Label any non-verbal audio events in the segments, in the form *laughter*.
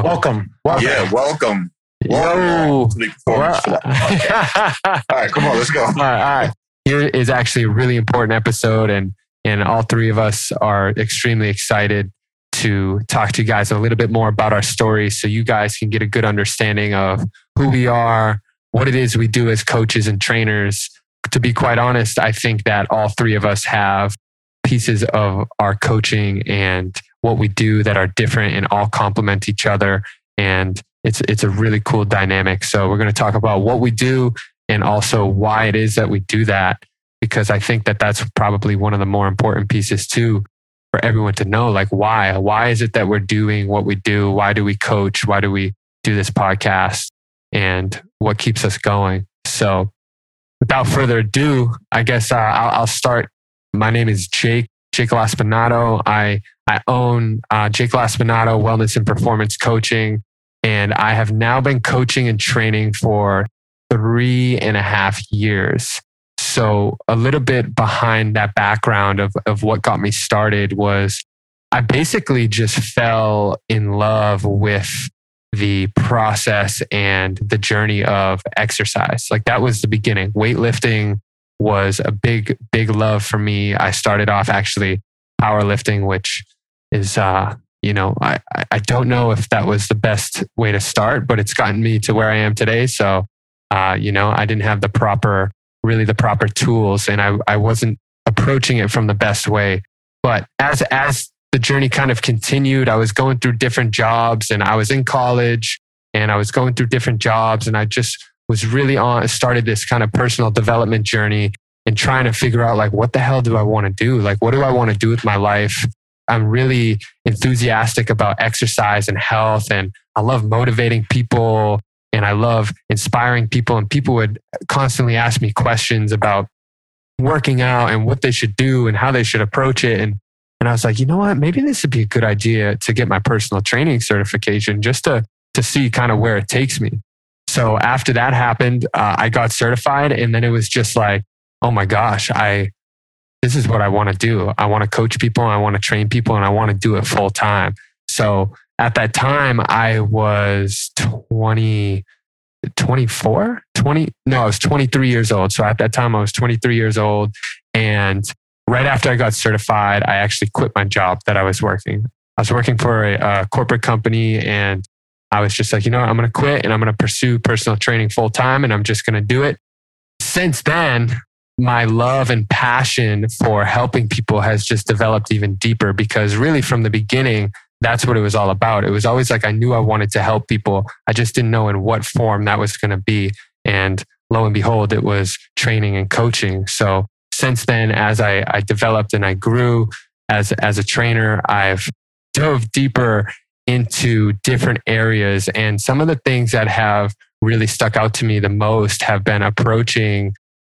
welcome. Welcome. welcome. Yeah, welcome. Yo. To the Well- All right, come on, let's go. all right, all right. Here is actually a really important episode, and and all three of us are extremely excited to talk to you guys a little bit more about our stories, so you guys can get a good understanding of who we are, what it is we do as coaches and trainers. To be quite honest, I think that all three of us have pieces of our coaching and what we do that are different and all complement each other. And it's it's a really cool dynamic. So we're going to talk about what we do and also why it is that we do that because I think that that's probably one of the more important pieces too for everyone to know like why? Why is it that we're doing what we do? Why do we coach? Why do we do this podcast? And what keeps us going? So without further ado I guess uh, I'll, I'll start. My name is Jake Jake Laspinato I I own uh, Jake Laspinato Wellness and Performance Coaching and I have now been coaching and training for three and a half years. So a little bit behind that background of, of what got me started was I basically just fell in love with the process and the journey of exercise. Like that was the beginning. Weightlifting was a big, big love for me. I started off actually powerlifting, which is, uh, you know, I, I- don't know if that was the best way to start, but it's gotten me to where I am today. So, uh, you know, I didn't have the proper, really the proper tools and I, I wasn't approaching it from the best way. But as, as the journey kind of continued, I was going through different jobs and I was in college and I was going through different jobs and I just was really on, started this kind of personal development journey and trying to figure out like, what the hell do I want to do? Like, what do I want to do with my life? I'm really enthusiastic about exercise and health and I love motivating people and I love inspiring people and people would constantly ask me questions about working out and what they should do and how they should approach it and and I was like, you know what? Maybe this would be a good idea to get my personal training certification just to to see kind of where it takes me. So after that happened, uh, I got certified, and then it was just like, oh my gosh, I this is what I want to do. I want to coach people, I want to train people, and I want to do it full time. So at that time, I was 20, 24, 20, no, I was 23 years old. So at that time, I was 23 years old. And right after I got certified, I actually quit my job that I was working. I was working for a, a corporate company and I was just like, you know? I'm going to quit and I'm going to pursue personal training full time and I'm just going to do it. Since then, my love and passion for helping people has just developed even deeper because really from the beginning, that's what it was all about. It was always like I knew I wanted to help people. I just didn't know in what form that was going to be. And lo and behold, it was training and coaching. So since then, as I, I developed and I grew as, as a trainer, I've dove deeper into different areas. And some of the things that have really stuck out to me the most have been approaching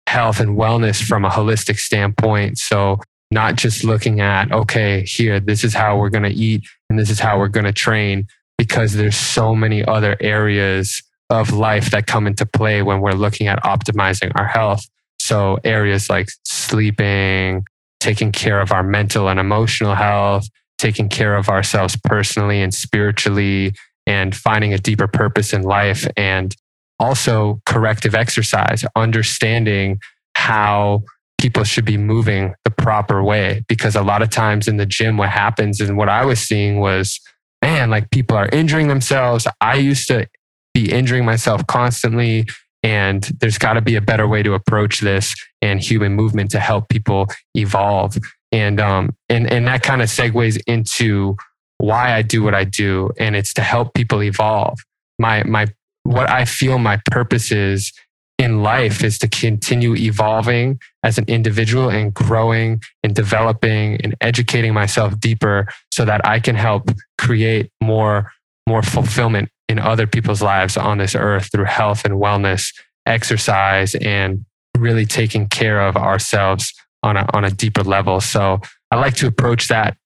health and wellness from a holistic standpoint. So not just looking at, okay, here, this is how we're going to eat and this is how we're going to train, because there's so many other areas of life that come into play when we're looking at optimizing our health. So areas like sleeping, taking care of our mental and emotional health, taking care of ourselves personally and spiritually, and finding a deeper purpose in life. And also corrective exercise, understanding how people should be moving the proper way. Because a lot of times in the gym, what happens and what I was seeing was, man, like people are injuring themselves. I used to be injuring myself constantly. And there's got to be a better way to approach this and human movement to help people evolve. And um, and and that kind of segues into why I do what I do, and it's to help people evolve. My my what I feel my purpose is in life is to continue evolving as an individual and growing and developing and educating myself deeper so that I can help create more more fulfillment in other people's lives on this earth through health and wellness, exercise, and really taking care of ourselves on a, on a deeper level. So I like to approach that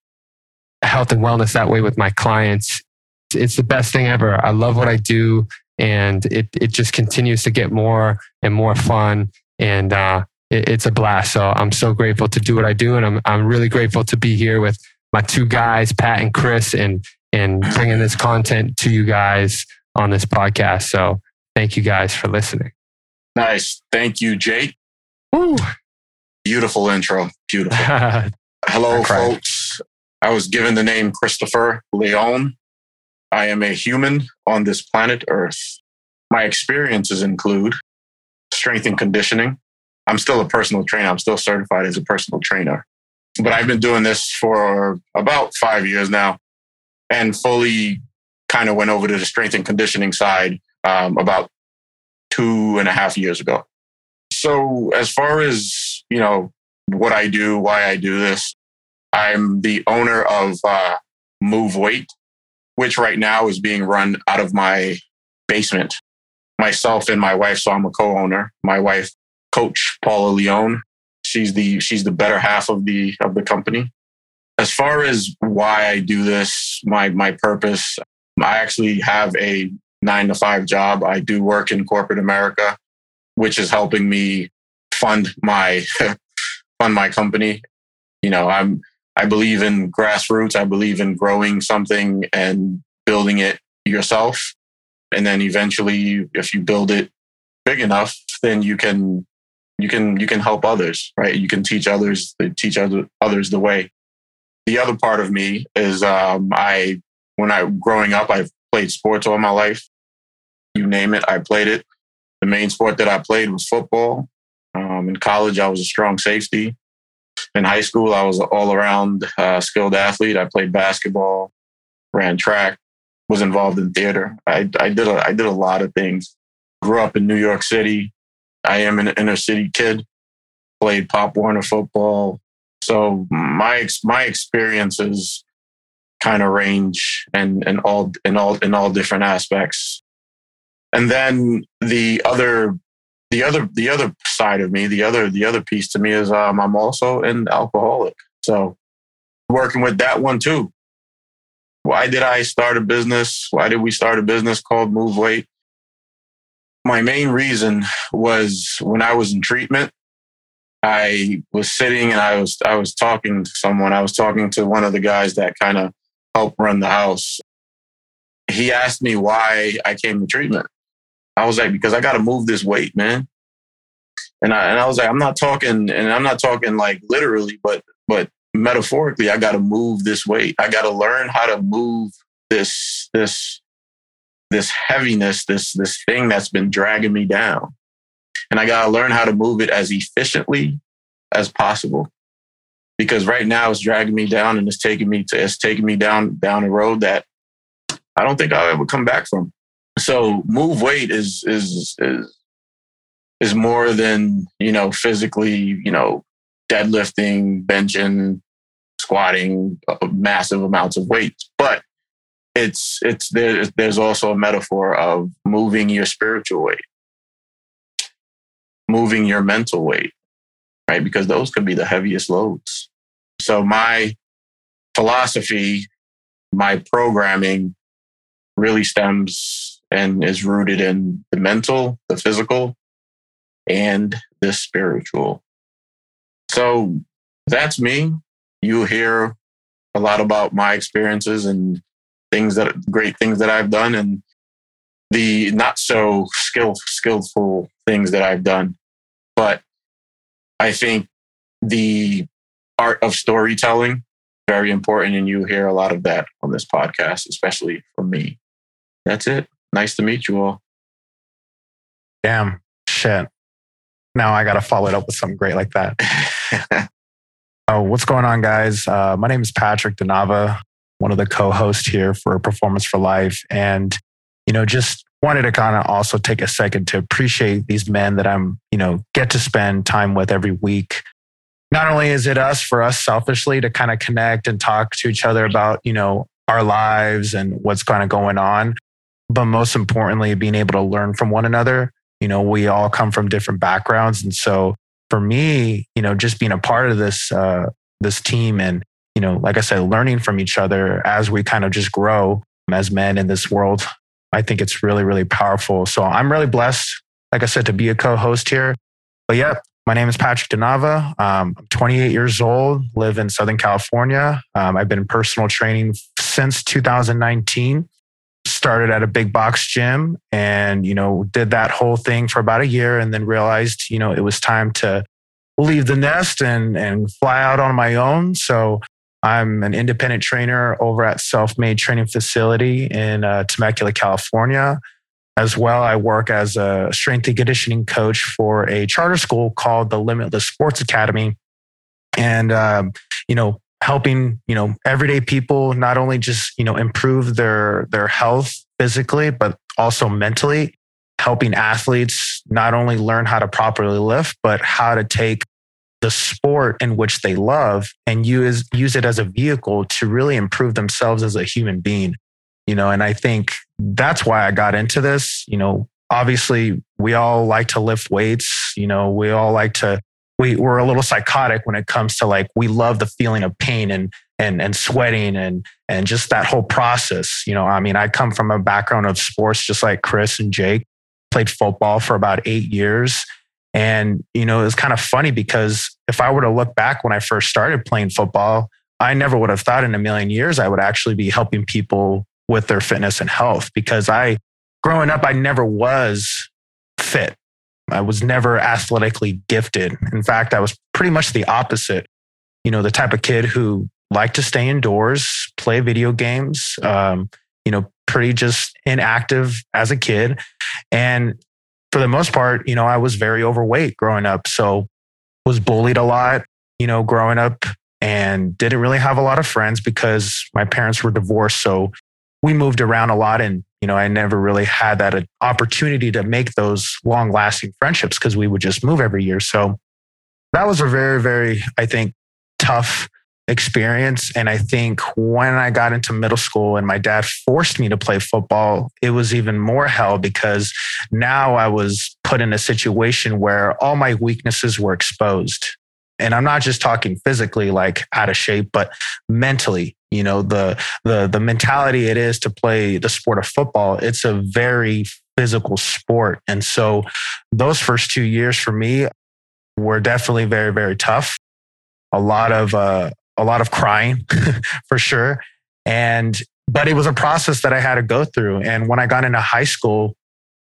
health and wellness that way with my clients. It's the best thing ever. I love what I do and it, it just continues to get more and more fun. And uh, it, it's a blast. So I'm so grateful to do what I do. And I'm, I'm really grateful to be here with my two guys, Pat and Chris, and, and bringing this content to you guys on this podcast. So thank you guys for listening. Nice. Thank you, Jake. Woo. Beautiful intro. Beautiful. *laughs* Hello, folks. I was given the name Christopher Leon. I am a human on this planet Earth. My experiences include strength and conditioning. I'm still a personal trainer. I'm still certified as a personal trainer. But I've been doing this for about five years now and fully kind of went over to the strength and conditioning side um, about two and a half years ago. So, as far as, you know, what I do, why I do this, I'm the owner of uh, Move Weight, which right now is being run out of my basement. Myself and my wife, so I'm a co-owner. My wife, Coach Paula Leone, she's the she's the better half of the of the company. As far as why I do this, my my purpose, I actually have a nine to five job. I do work in corporate America, which is helping me fund my *laughs* fund my company. You know, I'm I believe in grassroots. I believe in growing something and building it yourself. And then eventually, if you build it big enough, then you can you can you can help others, right? You can teach others teach other, others the way. The other part of me is um, I when I growing up, I've played sports all my life. You name it, I played it. The main sport that I played was football. Um, in college, I was a strong safety. In high school, I was an all around uh, skilled athlete. I played basketball, ran track, was involved in theater. I, I, did a, I did a lot of things. Grew up in New York City. I am an inner city kid. Played Pop Warner football. So my my experiences kind of range and and all in all in all different aspects. And then the other the other the other side of me, the other the other piece to me is um, I'm also an alcoholic. So working with that one too. Why did I start a business? Why did we start a business called Move Weight? My main reason was when I was in treatment, I was sitting and I was I was talking to someone. I was talking to one of the guys that kind of helped run the house. He asked me why I came to treatment. I was like, because I got to move this weight, man. And I and I was like, I'm not talking, and I'm not talking like literally, but but metaphorically, I got to move this weight. I got to learn how to move this this this heaviness, this this thing that's been dragging me down, and I got to learn how to move it as efficiently as possible. Because right now it's dragging me down and it's taking me to it's taking me down down a road that I don't think I'll ever come back from so move weight is is is is more than you know physically you know deadlifting benching squatting uh, massive amounts of weight. But it's it's there, there's also a metaphor of moving your spiritual weight. Moving your mental weight right? Because those could be the heaviest loads. So my philosophy my programming really stems and is rooted in the mental, the physical, and the spiritual. So that's me. You hear a lot about my experiences and things that great things that I've done and the not so skill, skillful things that I've done. But I think the art of storytelling very important and you hear a lot of that on this podcast, especially from me. That's it. Nice to meet you all. Damn, shit. Now I got to follow it up with something great like that. *laughs* oh, what's going on, guys? Uh, my name is Patrick Donava, one of the co hosts here for Performance for Life. And, you know, just wanted to kind of also take a second to appreciate these men that I'm, you know, get to spend time with every week. Not only is it us for us selfishly to kind of connect and talk to each other about, you know, our lives and what's kind of going on, but most importantly, being able to learn from one another. You know, we all come from different backgrounds. And so for me, you know, just being a part of this, uh, this team and, you know, like I said, learning from each other as we kind of just grow as men in this world, I think it's really, really powerful. So I'm really blessed, like I said, to be a co-host here. But yeah, my name is Patrick Donava. Um, I'm 28 years old, live in Southern California. Um, I've been in personal training since 2019. Started at a big box gym and, you know, did that whole thing for about a year and then realized, you know, it was time to leave the nest and, and fly out on my own. So I'm an independent trainer over at Self Made Training Facility in uh, Temecula, California. As well, I work as a strength and conditioning coach for a charter school called the Limitless Sports Academy. And, um, you know, helping, you know, everyday people not only just, you know, improve their, their health physically, but also mentally, helping athletes not only learn how to properly lift, but how to take the sport in which they love and use use it as a vehicle to really improve themselves as a human being you know and i think that's why i got into this you know. Obviously we all like to lift weights you know we all like to we, we're a little psychotic when it comes to like we love the feeling of pain and and and sweating and and just that whole process you know i mean i come from a background of sports just like chris and jake played football for about eight years and, you know, it's kind of funny because if I were to look back when I first started playing football, I never would have thought in a million years I would actually be helping people with their fitness and health because I, growing up, I never was fit. I was never athletically gifted. In fact, I was pretty much the opposite. You know, the type of kid who liked to stay indoors, play video games, um, you know, pretty just inactive as a kid. And for the most part, you know, I was very overweight growing up. So was bullied a lot, you know, growing up and didn't really have a lot of friends because my parents were divorced. So we moved around a lot and, you know, I never really had that uh, opportunity to make those long lasting friendships because we would just move every year. So that was a very, very, I think, tough experience. And I think when I got into middle school and my dad forced me to play football, it was even more hell because now I was put in a situation where all my weaknesses were exposed. And I'm not just talking physically, like out of shape, but mentally. You know, the the the mentality it is to play the sport of football. It's a very physical sport. And so those first two years for me were definitely very, very tough a lot of uh, a lot of crying *laughs* for sure. And, but it was a process that I had to go through. And when I got into high school,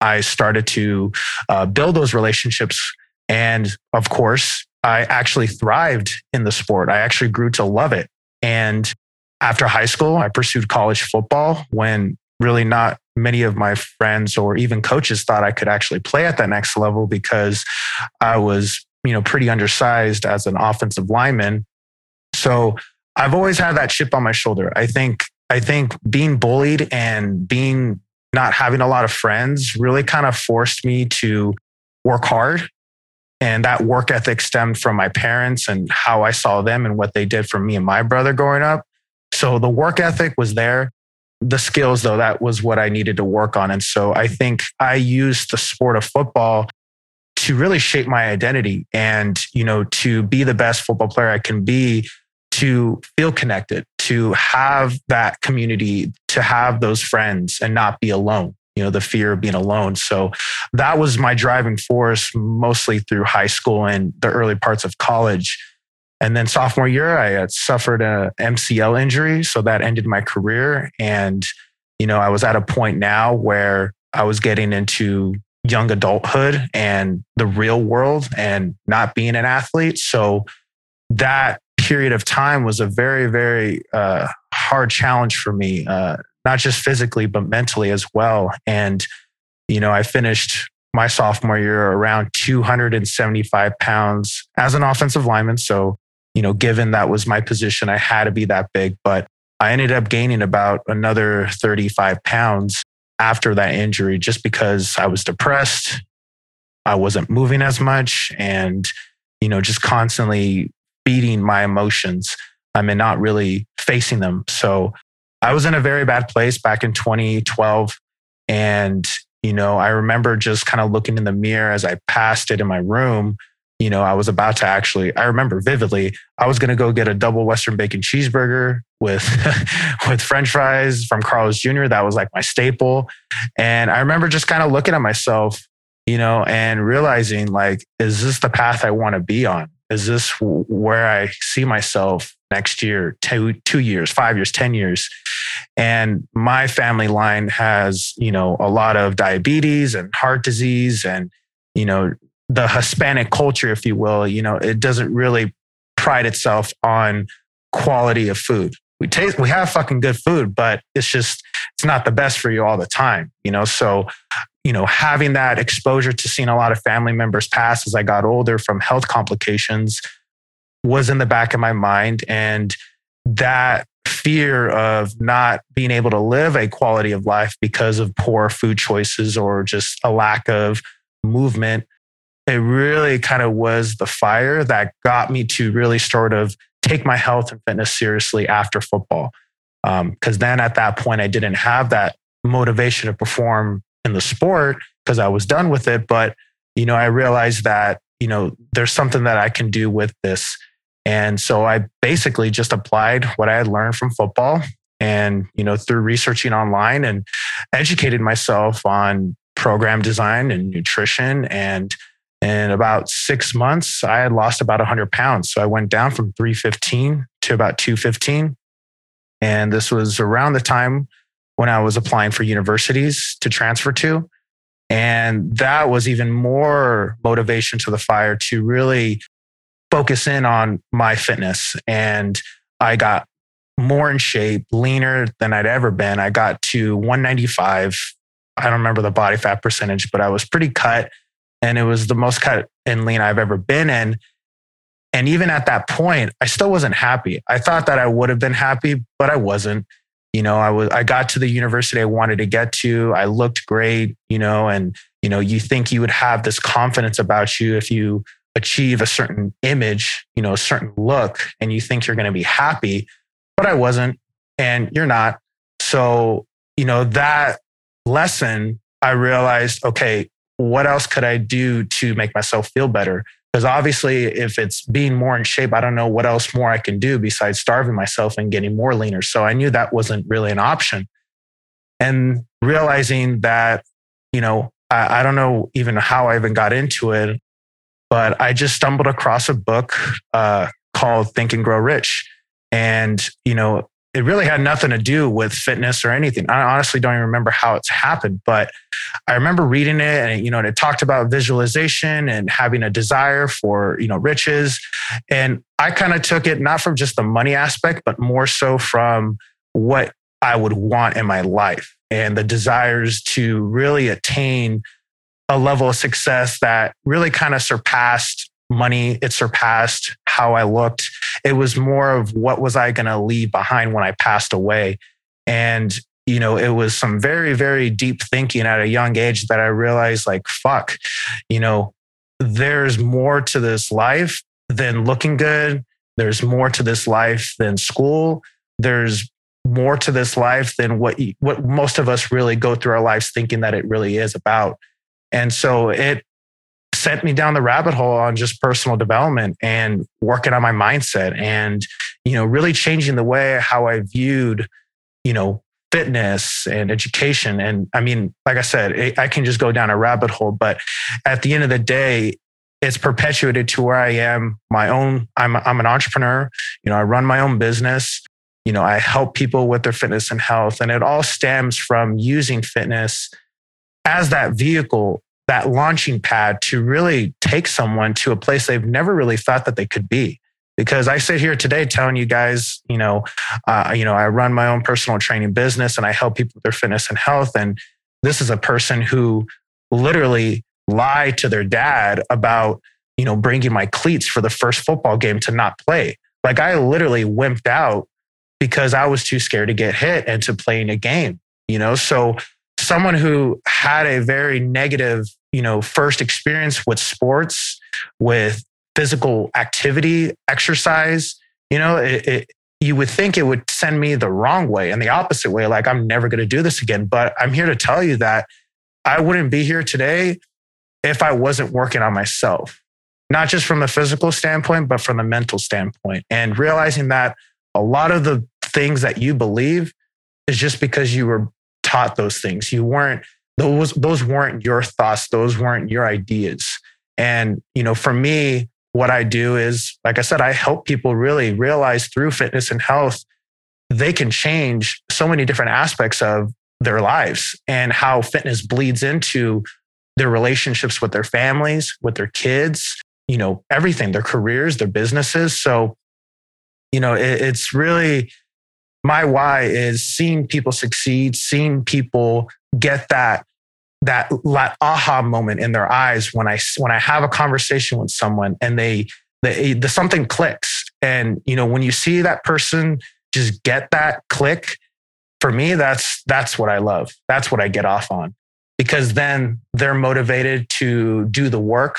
I started to uh, build those relationships. And of course, I actually thrived in the sport. I actually grew to love it. And after high school, I pursued college football when really not many of my friends or even coaches thought I could actually play at that next level because I was, you know, pretty undersized as an offensive lineman so I've always had that chip on my shoulder. I think I think being bullied and being not having a lot of friends really kind of forced me to work hard. And that work ethic stemmed from my parents and how I saw them and what they did for me and my brother growing up. So the work ethic was there. The skills, though, that was what I needed to work on. And so I think I used the sport of football to really shape my identity and, you know, to be the best football player I can be to feel connected, to have that community, to have those friends and not be alone, you know, the fear of being alone. So that was my driving force mostly through high school and the early parts of college. And then sophomore year, I had suffered a MCL injury. So that ended my career. And, you know, I was at a point now where I was getting into young adulthood and the real world and not being an athlete. So that period of time was a very, very uh, hard challenge for me, uh, not just physically, but mentally as well. And, you know, I finished my sophomore year around 275 pounds as an offensive lineman. So, you know, given that was my position, I had to be that big. But I ended up gaining about another 35 pounds after that injury just because I was depressed. I wasn't moving as much and, you know, just constantly beating my emotions um, and not really facing them. So I was in a very bad place back in 2012. And, you know, I remember just kind of looking in the mirror as I passed it in my room. You know, I was about to actually, I remember vividly, I was going to go get a double Western bacon cheeseburger with, *laughs* with French fries from Carl's Jr. That was like my staple. And I remember just kind of looking at myself, you know, and realizing like, is this the path I want to be on? is this where I see myself next year, two, two years, five years, 10 years. And my family line has, you know, a lot of diabetes and heart disease and, you know, the Hispanic culture, if you will, you know, it doesn't really pride itself on quality of food. We taste, we have fucking good food, but it's just, it's not the best for you all the time, you know? So, you know, having that exposure to seeing a lot of family members pass as I got older from health complications was in the back of my mind. And that fear of not being able to live a quality of life because of poor food choices or just a lack of movement it really kind of was the fire that got me to really sort of take my health and fitness seriously after football. Because um, then at that point, I didn't have that motivation to perform in the sport because I was done with it. But, you know, I realized that, you know, there's something that I can do with this. And so I basically just applied what I had learned from football and, you know, through researching online and educated myself on program design and nutrition and in about six months, I had lost about 100 pounds. So I went down from 315 to about 215. And this was around the time when I was applying for universities to transfer to. And that was even more motivation to the fire to really focus in on my fitness. And I got more in shape, leaner than I'd ever been. I got to 195. I don't remember the body fat percentage, but I was pretty cut and it was the most cut and lean I've ever been in. And even at that point, I still wasn't happy. I thought that I would have been happy, but I wasn't. You know, I was I got to the university I wanted to get to. I looked great, you know, and you know, you think you would have this confidence about you if you achieve a certain image, you know, a certain look, and you think you're going to be happy, but I wasn't, and you're not. So, you know, that lesson, I realized, okay, what else could I do to make myself feel better? Because obviously, if it's being more in shape, I don't know what else more I can do besides starving myself and getting more leaner. So I knew that wasn't really an option. And realizing that, you know, I, I don't know even how I even got into it, but I just stumbled across a book uh, called Think and Grow Rich. And, you know, it really had nothing to do with fitness or anything. I honestly don't even remember how it's happened, but I remember reading it and you know and it talked about visualization and having a desire for you know riches, and I kind of took it not from just the money aspect, but more so from what I would want in my life and the desires to really attain a level of success that really kind of surpassed money. It surpassed how I looked. It was more of what was I going to leave behind when I passed away. And, you know, it was some very, very deep thinking at a young age that I realized, like, fuck, you know, there's more to this life than looking good. There's more to this life than school. There's more to this life than what what most of us really go through our lives thinking that it really is about. And so it sent me down the rabbit hole on just personal development and working on my mindset and you know really changing the way how i viewed you know fitness and education. And i mean like i said i can just go down a rabbit hole but at the end of the day it's perpetuated to where i am my own i'm i'm an entrepreneur. You know i run my own business. You know i help people with their fitness and health. And it all stems from using fitness as that vehicle that launching pad to really take someone to a place they've never really thought that they could be because I sit here today telling you guys, you know, uh, you know, I run my own personal training business and I help people with their fitness and health. And this is a person who literally lied to their dad about, you know, bringing my cleats for the first football game to not play. Like I literally wimped out because I was too scared to get hit and to play in a game, you know? So someone who had a very negative, you know, first experience with sports, with physical activity, exercise, you know, it, it, you would think it would send me the wrong way and the opposite way. Like, I'm never going to do this again. But I'm here to tell you that I wouldn't be here today if I wasn't working on myself, not just from the physical standpoint, but from the mental standpoint. And realizing that a lot of the things that you believe is just because you were taught those things. You weren't those those weren't your thoughts. Those weren't your ideas. And you know, for me, what I do is, like I said, I help people really realize through fitness and health, they can change so many different aspects of their lives and how fitness bleeds into their relationships with their families, with their kids, you know, everything, their careers, their businesses. So, you know, it, it's really my why is seeing people succeed, seeing people get that that, aha moment in their eyes when I when I have a conversation with someone and they they the something clicks. And you know when you see that person just get that click for me that's that's what I love. That's what I get off on. Because then they're motivated to do the work.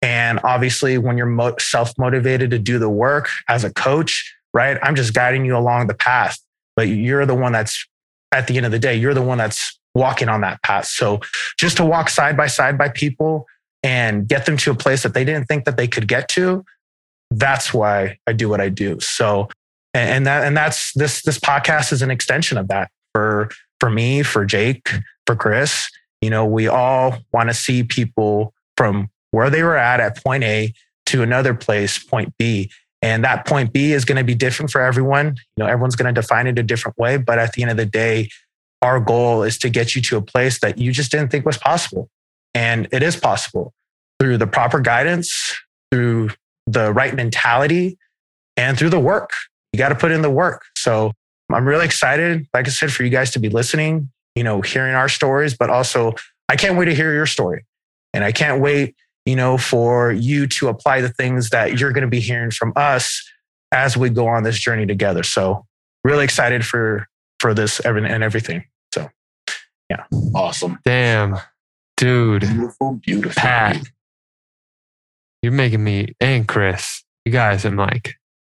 And obviously when you're self motivated to do the work as a coach right I'm just guiding you along the path but you're the one that's at the end of the day you're the one that's walking on that path. So just to walk side by side by people and get them to a place that they didn't think that they could get to, that's why I do what I do. So and that and that's this this podcast is an extension of that for for me, for Jake, for Chris. You know, we all want to see people from where they were at at point A to another place, point B. And that point B is going to be different for everyone. You know, everyone's going to define it a different way. But at the end of the day, our goal is to get you to a place that you just didn't think was possible. And it is possible through the proper guidance, through the right mentality, and through the work. You got to put in the work. So I'm really excited, like I said, for you guys to be listening, you know, hearing our stories, but also I can't wait to hear your story. And I can't wait, you know, for you to apply the things that you're going to be hearing from us as we go on this journey together. So really excited for for this and everything. So, yeah. Awesome. Damn, dude. Beautiful, beautiful. Pat, you're making me and Chris, you guys, I'm like,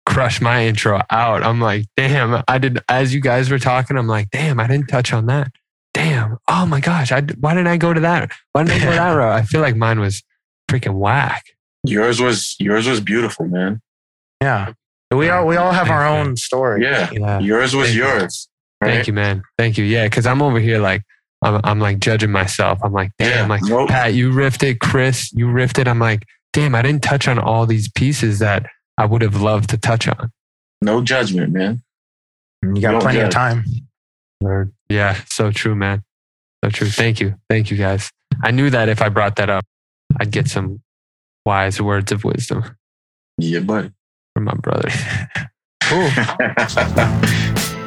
crush my intro out. I'm like, damn, I did, as you guys were talking, I'm like, damn, I didn't touch on that. Damn. Oh my gosh. I, why didn't I go to that? Why didn't I go that *laughs* route? I feel like mine was freaking whack. Yours was yours was beautiful, man. Yeah. We all we all have our own story. Yeah. yeah. Yours was yours. Right? Thank you, man. Thank you. Yeah, because I'm over here like I'm, I'm like judging myself. I'm like, damn, yeah, like nope. Pat, you riffed it. Chris, you riffed it. I'm like, damn, I didn't touch on all these pieces that I would have loved to touch on. No judgment, man. You got plenty judge. of time. Word. Yeah, so true, man. So true. Thank you. Thank you, guys. I knew that if I brought that up, I'd get some wise words of wisdom. Yeah, buddy. From my brother. *laughs* cool. *laughs*